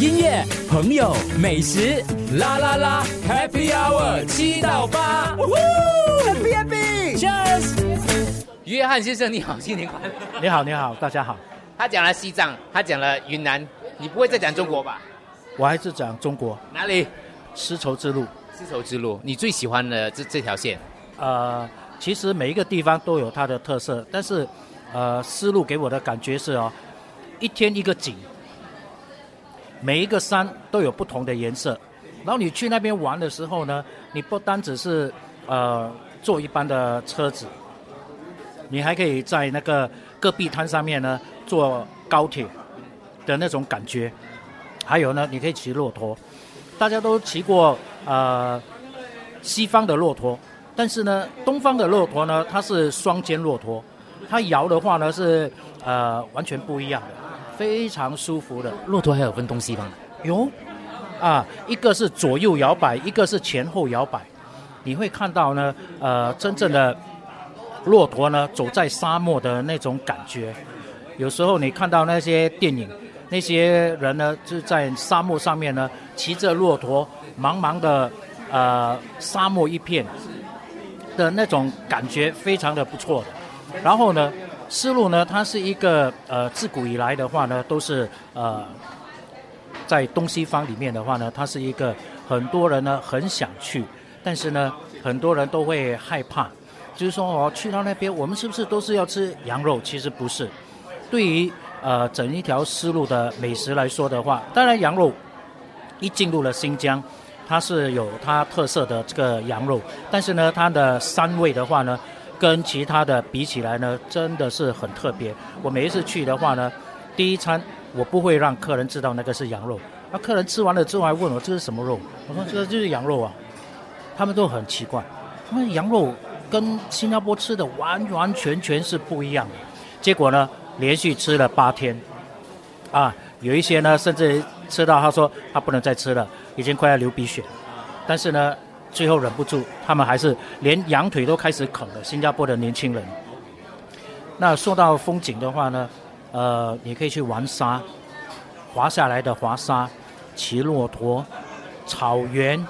音乐、朋友、美食，啦啦啦，Happy Hour 七到八，Happy Happy，Cheers！约翰先生你好，新年快乐！你好，你好，大家好。他讲了西藏，他讲了云南，你不会再讲中国吧？我还是讲中国哪里？丝绸之路。丝绸之路，你最喜欢的这这条线？呃，其实每一个地方都有它的特色，但是，呃，丝路给我的感觉是哦，一天一个景，每一个山都有不同的颜色。然后你去那边玩的时候呢，你不单只是呃坐一般的车子，你还可以在那个戈壁滩上面呢坐高铁的那种感觉，还有呢，你可以骑骆驼。大家都骑过呃西方的骆驼，但是呢，东方的骆驼呢，它是双肩骆驼，它摇的话呢是呃完全不一样的，非常舒服的。骆驼还有分东西方的？有啊，一个是左右摇摆，一个是前后摇摆。你会看到呢，呃，真正的骆驼呢走在沙漠的那种感觉。有时候你看到那些电影。那些人呢，就在沙漠上面呢，骑着骆驼，茫茫的，呃，沙漠一片的那种感觉，非常的不错的。然后呢，丝路呢，它是一个呃，自古以来的话呢，都是呃，在东西方里面的话呢，它是一个很多人呢很想去，但是呢，很多人都会害怕，就是说哦，去到那边，我们是不是都是要吃羊肉？其实不是，对于。呃，整一条丝路的美食来说的话，当然羊肉一进入了新疆，它是有它特色的这个羊肉，但是呢，它的膻味的话呢，跟其他的比起来呢，真的是很特别。我每一次去的话呢，第一餐我不会让客人知道那个是羊肉，那客人吃完了之后还问我这是什么肉，我说这就是羊肉啊，他们都很奇怪，因为羊肉跟新加坡吃的完完全全是不一样的。结果呢？连续吃了八天，啊，有一些呢，甚至吃到他说他不能再吃了，已经快要流鼻血。但是呢，最后忍不住，他们还是连羊腿都开始啃了。新加坡的年轻人。那说到风景的话呢，呃，你可以去玩沙，滑下来的滑沙，骑骆驼，草原，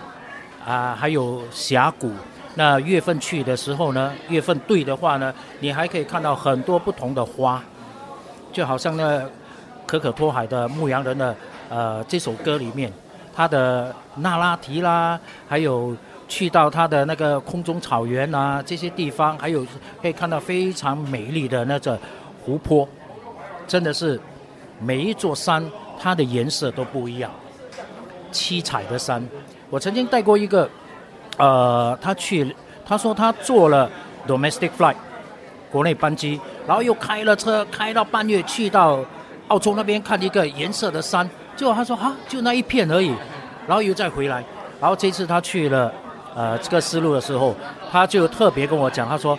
啊，还有峡谷。那月份去的时候呢，月份对的话呢，你还可以看到很多不同的花。就好像那可可托海的牧羊人的呃这首歌里面，他的那拉提啦，还有去到他的那个空中草原啊这些地方，还有可以看到非常美丽的那个湖泊，真的是每一座山它的颜色都不一样，七彩的山。我曾经带过一个呃，他去他说他坐了 domestic flight。国内班机，然后又开了车，开到半夜去到澳洲那边看一个颜色的山，结果他说啊，就那一片而已，然后又再回来，然后这次他去了呃这个思路的时候，他就特别跟我讲，他说，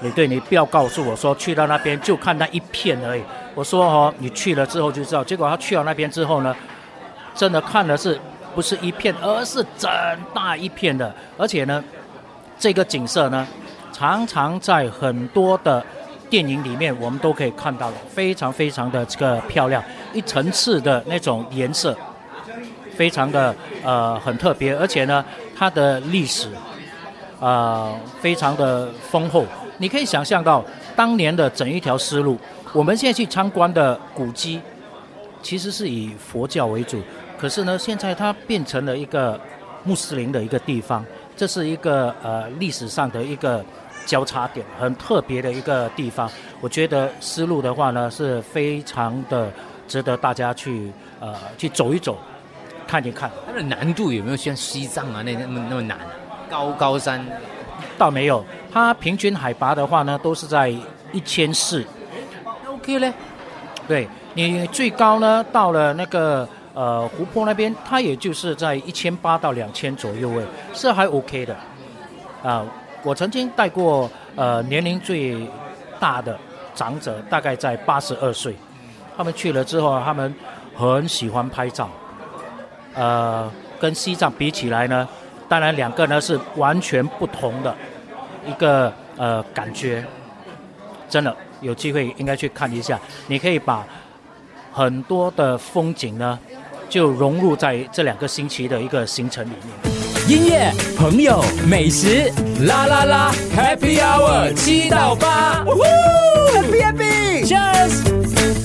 你对你不要告诉我说去到那边就看那一片而已，我说哦，你去了之后就知道，结果他去了那边之后呢，真的看的是不是一片，而是整大一片的，而且呢，这个景色呢。常常在很多的电影里面，我们都可以看到的，非常非常的这个漂亮，一层次的那种颜色，非常的呃很特别，而且呢，它的历史啊非常的丰厚。你可以想象到当年的整一条丝路，我们现在去参观的古迹，其实是以佛教为主，可是呢，现在它变成了一个穆斯林的一个地方，这是一个呃历史上的一个。交叉点很特别的一个地方，我觉得丝路的话呢是非常的值得大家去呃去走一走，看一看。它的难度有没有像西藏啊那那么那么难？高高山倒没有，它平均海拔的话呢都是在一千四，OK 嘞。对你最高呢到了那个呃湖泊那边，它也就是在一千八到两千左右位，是还 OK 的啊。我曾经带过呃年龄最大的长者，大概在八十二岁。他们去了之后，他们很喜欢拍照。呃，跟西藏比起来呢，当然两个呢是完全不同的一个呃感觉。真的有机会应该去看一下。你可以把很多的风景呢就融入在这两个星期的一个行程里面。音乐、朋友、美食，啦啦啦，Happy Hour 七到八，Happy Happy，Cheers。